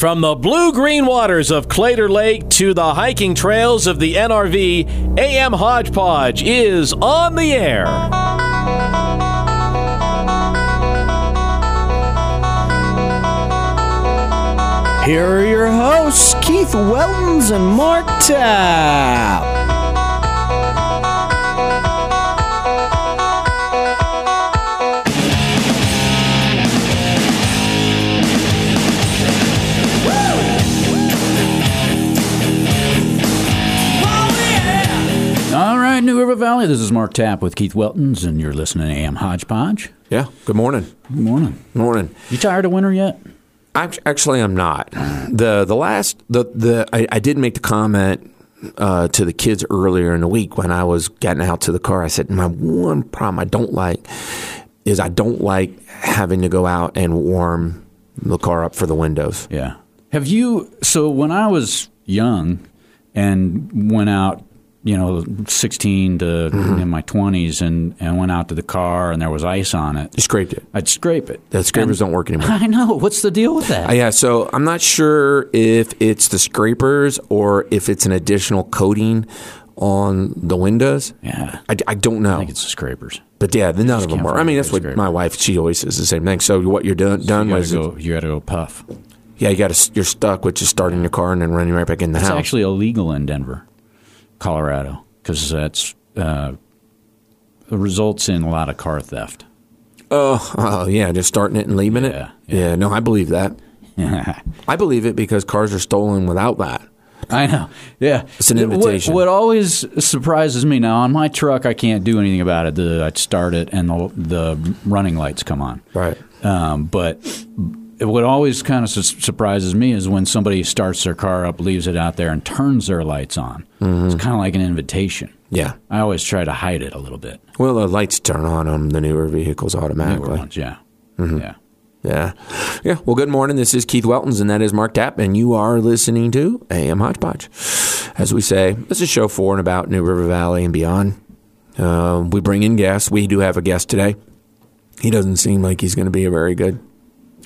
From the blue green waters of Claytor Lake to the hiking trails of the NRV, AM Hodgepodge is on the air. Here are your hosts, Keith Weltons and Mark Tapp. New River Valley. This is Mark Tapp with Keith Weltons, and you're listening to AM Hodgepodge. Yeah. Good morning. Good morning. Morning. You tired of winter yet? Act- Actually, I'm not. the The last the the I, I did make the comment uh, to the kids earlier in the week when I was getting out to the car. I said my one problem I don't like is I don't like having to go out and warm the car up for the windows. Yeah. Have you? So when I was young and went out, you know, 16 to Mm-hmm. in my 20s, and and went out to the car and there was ice on it, You scraped it. I'd scrape it. The scrapers don't work anymore. I know. What's the deal with that? Uh, yeah, so I'm not sure if it's the scrapers or if it's an additional coating on the windows. yeah. I, I don't know. I think it's the scrapers. But yeah, none of them were. I mean, that's what scraper. my wife. She always says the same thing. So what you're done done You was, go. You got to go puff. yeah, you got to you're stuck with just starting your car and then running right back in the It's house. actually illegal in Denver, Colorado, because that's uh, results in a lot of car theft. oh, oh, yeah, just starting it and leaving Yeah, it. Yeah. no, I believe that. I believe it because cars are stolen without that. I know. Yeah, It's an What- invitation. What, always surprises me now on my truck, I can't do anything about it. The, I start it and the the running lights come on. Right. Um, but what always kind of su- surprises me is when somebody starts their car up, leaves it out there, and turns their lights on. Mm-hmm. It's kind of like an invitation. Yeah. I always try to hide it a little bit. Well, the lights turn on on the newer vehicles Newer automatically. ones, yeah, Mm-hmm. yeah. Yeah. Yeah. Well, good morning. This is Keith Weltons, and that is Mark Tapp, and you are listening to AM Hodgepodge. As we say, this is show four and about New River Valley and beyond. Uh, we bring in guests. We do have a guest today. He doesn't seem like he's going to be a very good.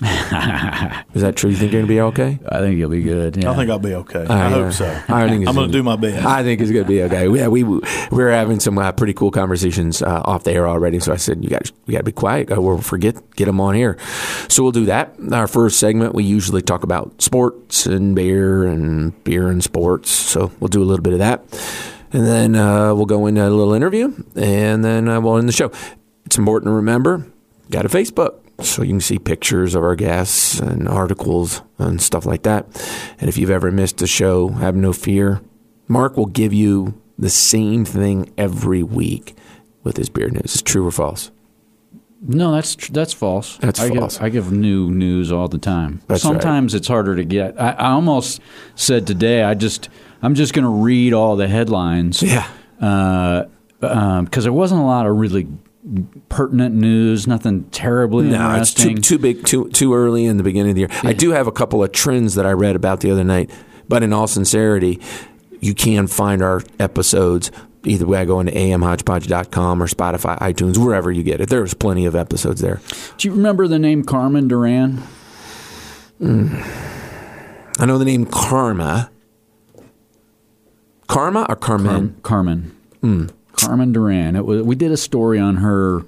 Is that true? You think you're going to be okay? I think you'll be good. Yeah. I think I'll be okay. Uh, I yeah. hope so. I think I'm going gonna do my best. I think it's going to be okay. Yeah, we we're having some uh, pretty cool conversations uh, off the air already. So I said, you got you got to be quiet. Uh, we'll forget get them on here. So we'll do that. Our first segment, we usually talk about sports and beer and beer and sports. So we'll do a little bit of that, and then uh, we'll go into a little interview, and then uh, we'll end the show. It's important to remember. Got a Facebook so you can see pictures of our guests and articles and stuff like that. And if you've ever missed a show, have no fear. Mark will give you the same thing every week with his beard news. Is it true or false? No, that's tr- that's false. That's I false. Give, I give new news all the time. That's right. Sometimes it's harder to get. I, I almost said today. I just I'm just going to read all the headlines. Yeah. Uh, um, because there wasn't a lot of really pertinent news. Nothing terribly No, it's too too big, too too early in the beginning of the year. I do have a couple of trends that I read about the other night, but in all sincerity, you can find our episodes either by going to amhodgepodge.com or Spotify, iTunes, wherever you get it. There's plenty of episodes there. Do you remember the name Carmen Duran? I know the name Karma. Karma or Carmen? Carmen. Hmm. Carmen Duran. It was, we did a story on her. It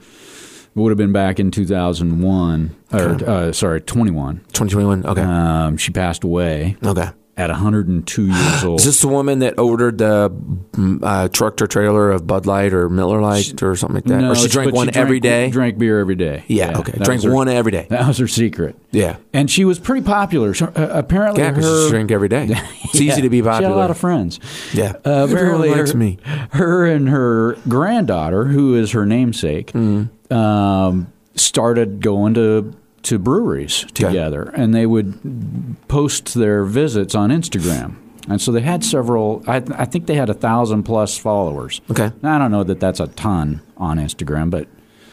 would have been back in 2001, or uh, sorry, 21. 2021? Okay. Um, she passed away okay. At 102 years old. Is this the woman that ordered the mm, uh, truck or trailer of Bud Light or Miller Light or something like that? No, or she drank one every day? Drank beer every day. yeah, okay. that Drank her- one every day. That was her secret. Yeah. And she was pretty popular. So, uh, apparently, Yeah, her she drank every day. It's Yeah, easy to be popular. She had a lot of friends. Yeah. Uh, Everyone likes her, me. her and her granddaughter, who is her namesake, Mm-hmm. um, started going to to breweries together, and they would post their visits on Instagram. And so they had several. I, I think they had a thousand plus followers. Okay. Now, I don't know that that's a ton on Instagram, but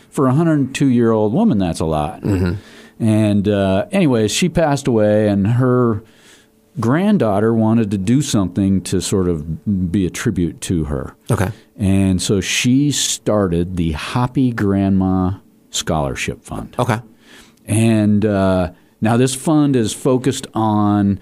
for a 102 year old woman, that's a lot. Mm-hmm. And uh, anyways, she passed away, and her granddaughter wanted to do something to sort of be a tribute to her. Okay. And so she started the Hoppy Grandma Scholarship Fund. Okay. And uh, Now, this fund is focused on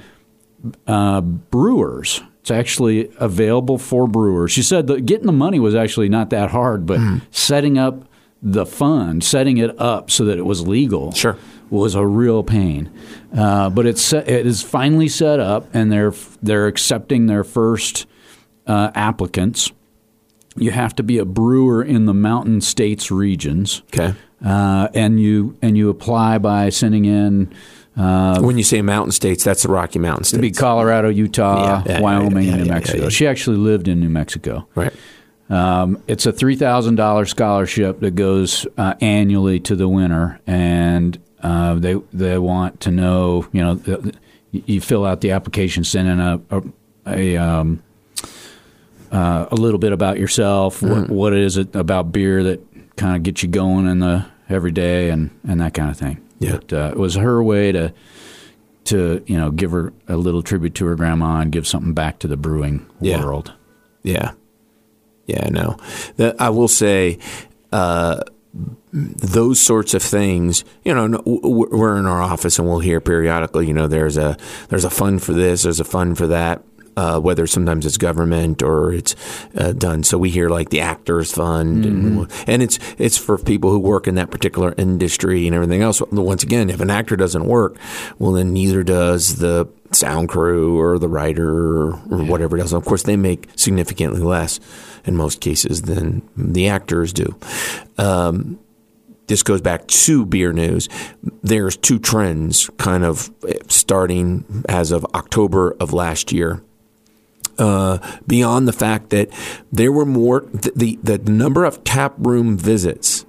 uh, brewers. It's actually available for brewers. She said that getting the money was actually not that hard, but Hmm. setting up the fund, setting it up so that it was legal, Sure. was a real pain. Uh, but it's set, it is finally set up, and they're they're accepting their first uh, applicants. You have to be a brewer in the Mountain States regions, Okay. Uh, and you and you apply by sending in. Uh, when you say mountain states, that's the Rocky Mountain to be. Colorado, Utah, Yeah, yeah, Wyoming, yeah, and New Mexico. She actually lived in New Mexico. right. Um, it's a three thousand dollars scholarship that goes uh, annually to the winner, and uh, they they want to know. You know, th- you you fill out the application, send in a a, a, um, uh, a little bit about yourself. What, what is it about beer that kind of get you going in the every day, and and that kind of thing. Yeah. But, uh, it was her way to to you know give her a little tribute to her grandma and give something back to the brewing Yeah. world. Yeah. Yeah, no. The, I will say uh, those sorts of things, you know, we're in our office and we'll hear periodically, you know, there's a there's a fund for this, there's a fund for that. Uh, whether sometimes it's government or it's uh, done, so we hear like the actors fund, and, and it's it's for people who work in that particular industry and everything else. Once again, if an actor doesn't work, well, then neither does the sound crew or the writer or, or whatever it is. Of course, they make significantly less in most cases than the actors do. Um, this goes back to beer news. There's two trends kind of starting as of October of last year. Uh, beyond the fact that there were more, the, the, number of tap room visits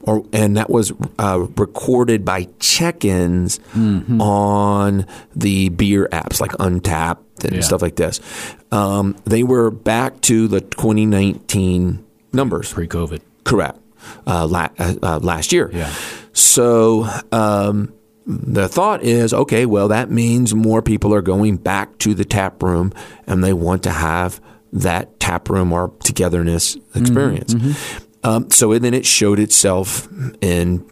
or and that was uh, recorded by check-ins on the beer apps like Untappd and Yeah. stuff like this. Um, they were back to the 2019 numbers. Pre-COVID. Correct. Uh, la- uh, uh, last year. Yeah. So um, the thought is, okay, well, that means more people are going back to the tap room, and they want to have that tap room or togetherness experience. Um, so then it showed itself in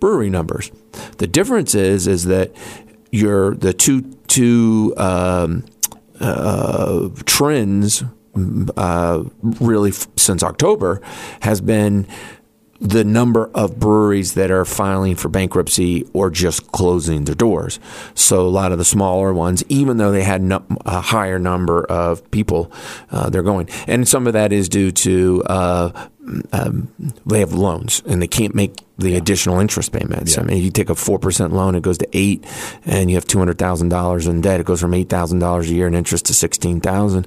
brewery numbers. The difference is, is that your the two two um, uh, trends uh, really f- since October has been the number of breweries that are filing for bankruptcy or just closing their doors. So a lot of the smaller ones, even though they had a higher number of people, uh, they're going. And some of that is due to uh, um, they have loans and they can't make the additional interest payments. I mean, you take a four percent loan, it goes to eight, and you have two hundred thousand dollars in debt. It goes from eight thousand dollars a year in interest to sixteen thousand.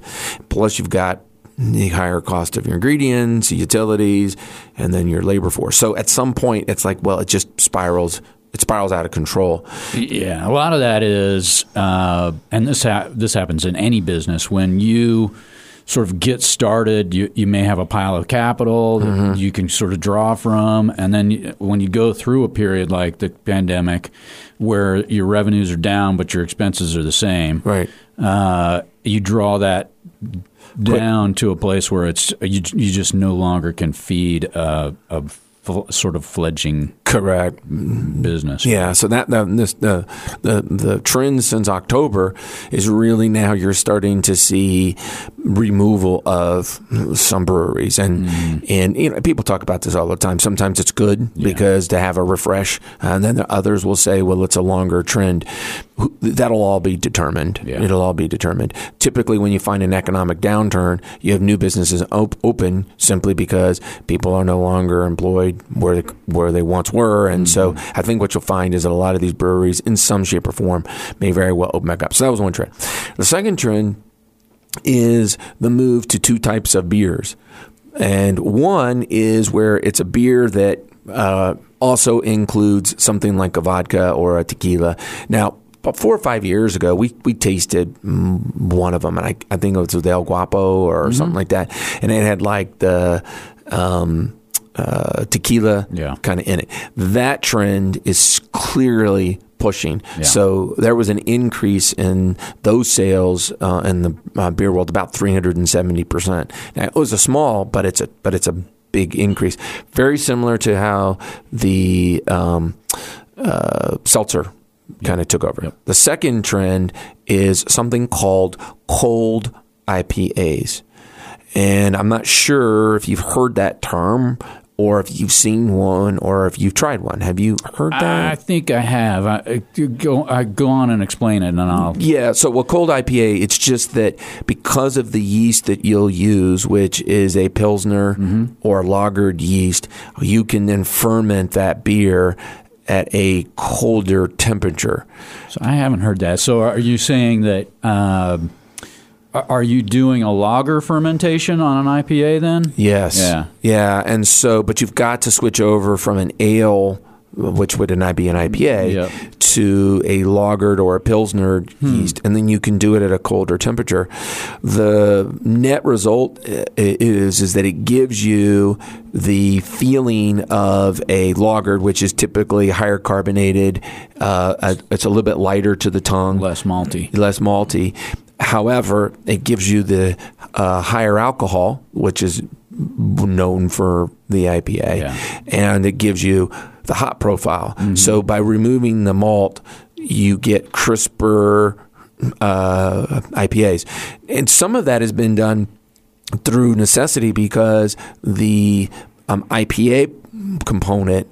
Plus, you've got the higher cost of your ingredients, utilities, and then your labor force. So at some point, it's like, well, it just spirals. It spirals out of control. Yeah, a lot of that is, uh, and this ha- this happens in any business when you sort of get started. You you may have a pile of capital that Mm-hmm. you can sort of draw from, and then you, when you go through a period like the pandemic, where your revenues are down but your expenses are the same, Right. Uh, you draw that down to a place where it's you you just no longer can feed a, a fl- sort of fledging Correct. business. Yeah, so that the, this, the the the trend since October is really now you're starting to see removal of some breweries, and mm-hmm. and you know people talk about this all the time. Sometimes it's good because to have a refresh, uh, and then the others will say, well, it's a longer trend. That'll all be determined. Yeah. It'll all be determined. Typically, when you find an economic downturn, you have new businesses op- open simply because people are no longer employed where they, where they once were, and so I think what you'll find is that a lot of these breweries, in some shape or form, may very well open back up. So that was one trend. The second trend is the move to two types of beers. And one is where it's a beer that uh, also includes something like a vodka or a tequila. Now, about four or five years ago, we, we tasted mm, one of them, and I, I think it was with El Guapo or something like that. And it had like the. Um, uh, tequila Yeah. kind of in it. That trend is clearly pushing. Yeah. So there was an increase in those sales uh, in the uh, beer world about 370 percent. Now it was a small, but it's a but it's a big increase. Very similar to how the um, uh, seltzer kind of took over. The second trend is something called cold IPAs. And I'm not sure if you've heard that term or if you've seen one or if you've tried one. Have you heard that? I think I have. I, I- go, I go on and explain it, and I'll. Yeah, so well, cold IPA, it's just that because of the yeast that you'll use, which is a Pilsner or lagered yeast, you can then ferment that beer at a colder temperature. So I haven't heard that. So are you saying that? Um, are you doing a lager fermentation on an IPA then? Yes. Yeah. Yeah, and so, but you've got to switch over from an ale, which would not be an IPA, Yep. to a lagered or a pilsner yeast, and then you can do it at a colder temperature. The net result is is that it gives you the feeling of a lagered, which is typically higher carbonated. Uh, uh, it's a little bit lighter to the tongue Less malty. less malty. However, it gives you the uh, higher alcohol, which is known for the IPA, Yeah. and it gives you the hop profile. So by removing the malt, you get crisper uh, IPAs, and some of that has been done through necessity because the um, IPA component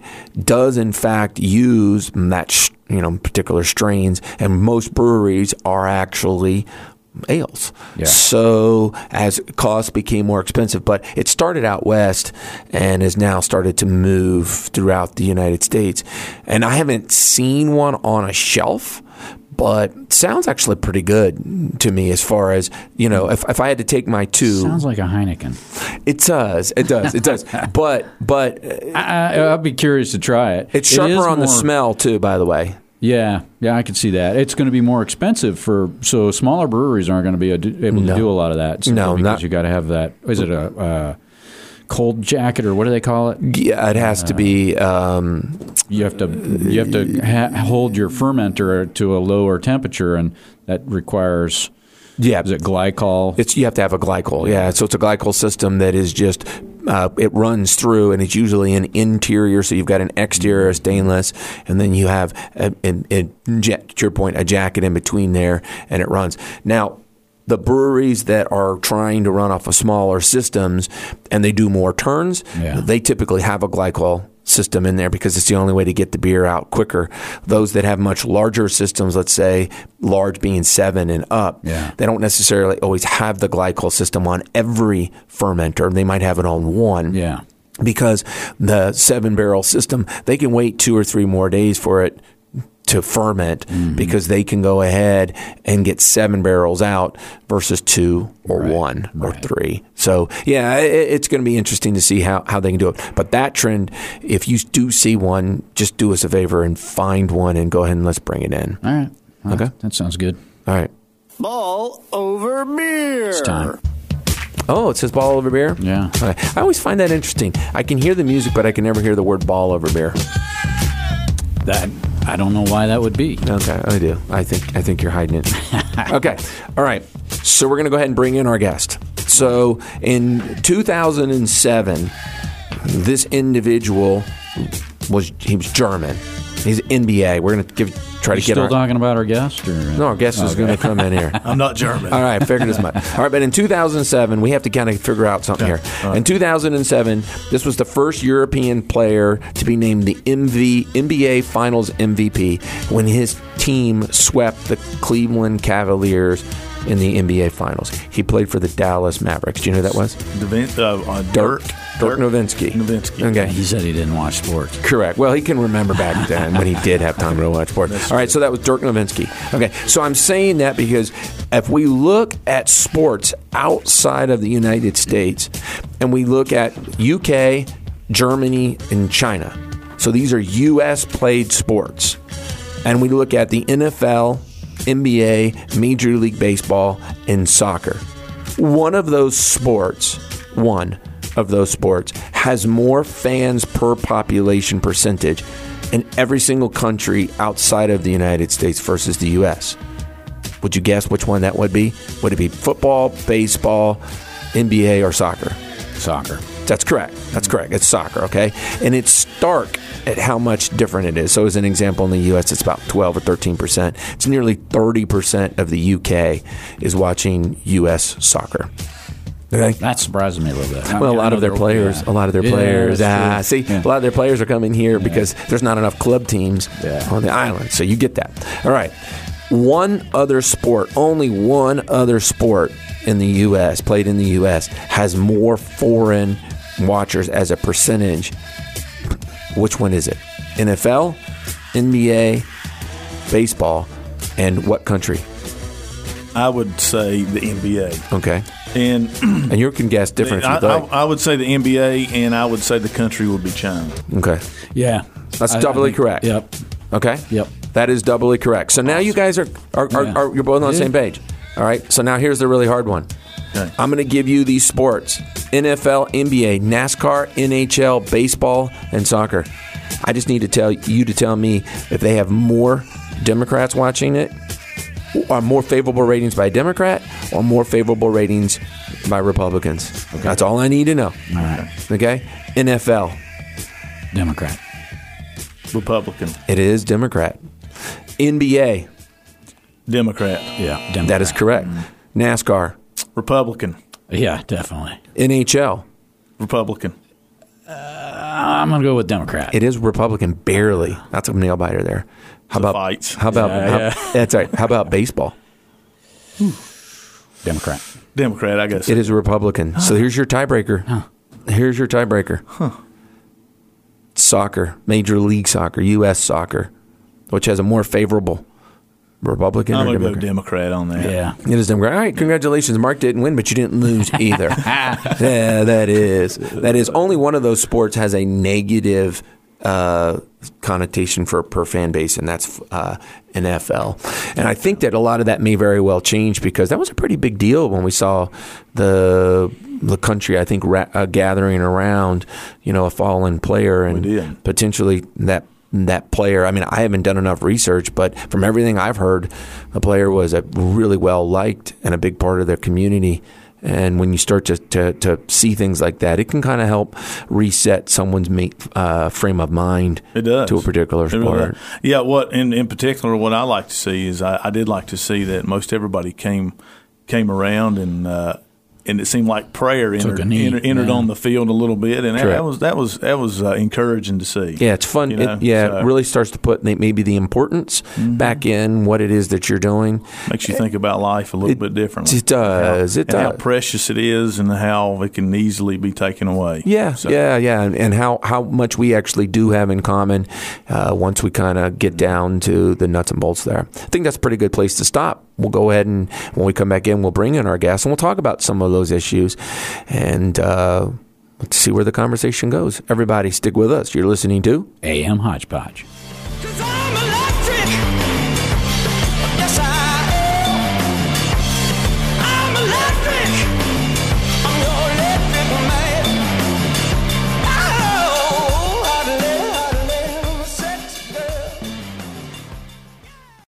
does in fact use that you know particular strains, and most breweries are actually ales. Yeah. So as costs became more expensive, but it started out west and has now started to move throughout the United States. And I haven't seen one on a shelf. But sounds actually pretty good to me as far as you know. If, if I had to take my two, Sounds like a Heineken. it does. It does. It does. but but I, I, I'll be curious to try it. it's It sharper is on the smell too. By the way, Yeah, yeah, I can see that. It's going to be more expensive for so smaller breweries aren't going to be able No. to do a lot of that. No, because not- you got to have that. Is it a uh, cold jacket or what do they call it? yeah, it has to be. Um, You have to you have to ha- hold your fermenter to a lower temperature, and that requires yeah, is it glycol? It's you have to have a glycol. Yeah, so it's a glycol system that is just uh, it runs through, and it's usually an interior. So you've got an exterior stainless, and then you have a, a, a, ja- to your point a jacket in between there, and it runs now. The breweries that are trying to run off of smaller systems and they do more turns, Yeah. they typically have a glycol system in there because it's the only way to get the beer out quicker. Those that have much larger systems, let's say large being seven and up, Yeah. they don't necessarily always have the glycol system on every fermenter. They might have it on one. yeah, Because the seven barrel system, they can wait two or three more days for it to ferment Mm-hmm. because they can go ahead and get seven barrels out versus two or Right, one or right. three. So yeah, it, it's going to be interesting to see how, how they can do it. But that trend, if you do see one, just do us a favor and find one and go ahead and let's bring it in. all right, All right, Okay. that sounds good. All right. Ball over beer. It's time. Oh, it says ball over beer? Yeah. Okay. I always find that interesting. I can hear the music, but I can never hear the word ball over beer. That I don't know why that would be. Okay, I do. I think I think you're hiding it. okay. All right. So we're going to go ahead and bring in our guest. So in 2007, this individual was he was German. He's NBA. We're going to give try to You get still our talking about our guest? Or? no, our guest is going to come in here. I'm not German. All right, figured as much. All right, but in 2007, we have to kind of figure out something here. In 2007, this was the first European player to be named the MV, NBA Finals MVP when his team swept the Cleveland Cavaliers in the NBA Finals. He played for the Dallas Mavericks. Do you know who that was? Devin, uh, uh, Dirk. Dirk. Dirk Nowitzki. Nowitzki. Okay. He said he didn't watch sports. Correct. Well, he can remember back then when he did have time to watch sports. All right, so that was Dirk Nowitzki. Okay, so I'm saying that because if we look at sports outside of the United States and we look at UK, Germany, and China, so these are U.S. played sports, and we look at the NFL, NBA, Major League Baseball, and soccer, one of those sports, one of those sports, has more fans per population percentage in every single country outside of the United States versus the U.S. Would you guess which one that would be? Would it be football, baseball, NBA, or soccer? Soccer. That's correct. That's correct. It's soccer, okay? And it's stark at how much different it is. So, as an example, in the U.S., it's about 12 or 13 percent. It's nearly 30 percent of the U.K. is watching U.S. soccer. Okay. That surprises me a little bit. Well, a lot of their players, a lot of their Yeah, players. that's Ah, see. Yeah. a lot of their players are coming here because there's not enough club teams Yeah. on the island. So you get that. All right. One other sport, only one other sport in the U.S. played in the U.S. has more foreign watchers as a percentage. Which one is it? NFL, NBA, baseball, and what country? I would say the NBA. Okay. And And you can guess different if I, you'd. I, I would say the NBA, and I would say the country would be China. okay. Yeah. That's I- I doubly think- correct. Yep. Okay. Yep. That is doubly correct. So now you guys are are, are, Yeah. are you're both on the Yeah. same page. All right. So now here's the really hard one. Okay. I'm going to give you these sports: NFL, NBA, NASCAR, NHL, baseball, and soccer. I just need to tell you to tell me if they have more Democrats watching it, or more favorable ratings by Democrat, or more favorable ratings by Republicans. That's all I need to know. All right. Okay. NFL, Democrat. Republican, it is Democrat. NBA, Democrat, Yeah. Democrat. that is correct. Mm-hmm. NASCAR, Republican, Yeah, definitely. NHL. Republican. Uh, I'm going to go with Democrat. It is Republican, barely. That's a nail biter there. How The about fights. How about Yeah, how- yeah. that's right. How about baseball? Democrat. Democrat, I guess. It is a Republican. So here's your tiebreaker. Here's your tiebreaker. Soccer, Major League Soccer, U.S. Soccer, which has a more favorable Republican I'm or to go Democrat. Democrat on that. Yeah. It is Democrat. All right, congratulations. Mark didn't win, but you didn't lose either. yeah, that is. That is. Only one of those sports has a negative uh, connotation for per fan base, and that's uh, NFL. And I think that a lot of that may very well change because that was a pretty big deal when we saw the the country. I think ra- uh, gathering around, you know, a fallen player and potentially that that player. I mean, I haven't done enough research, but from everything I've heard, the player was a really well liked and a big part of their community. And when you start to, to, to see things like that, it can kind of help reset someone's uh, frame of mind It does to a particular It really sport. yeah, what in in particular, what I like to see is I, I did like to see that most everybody came came around and uh, and it seemed like prayer entered entered, entered yeah. on the field a little bit, and that, that was that was that was uh, encouraging to see. Yeah, it's fun. You know, it, yeah, so- Mm-hmm. it really starts to put maybe the importance back in what it is that you're doing. makes you think about life a little It- bit differently. it does, How, it and how precious it is, and how it can easily be taken away. Yeah, So- yeah, yeah, and, and how, how much we actually do have in common uh, once we kind of get down to the nuts and bolts there. I think that's a pretty good place to stop. We'll go ahead and when we come back in, we'll bring in our guests and we'll talk about some of those issues and uh, let's see where the conversation goes. Everybody, stick with us. You're listening to AM Hodgepodge.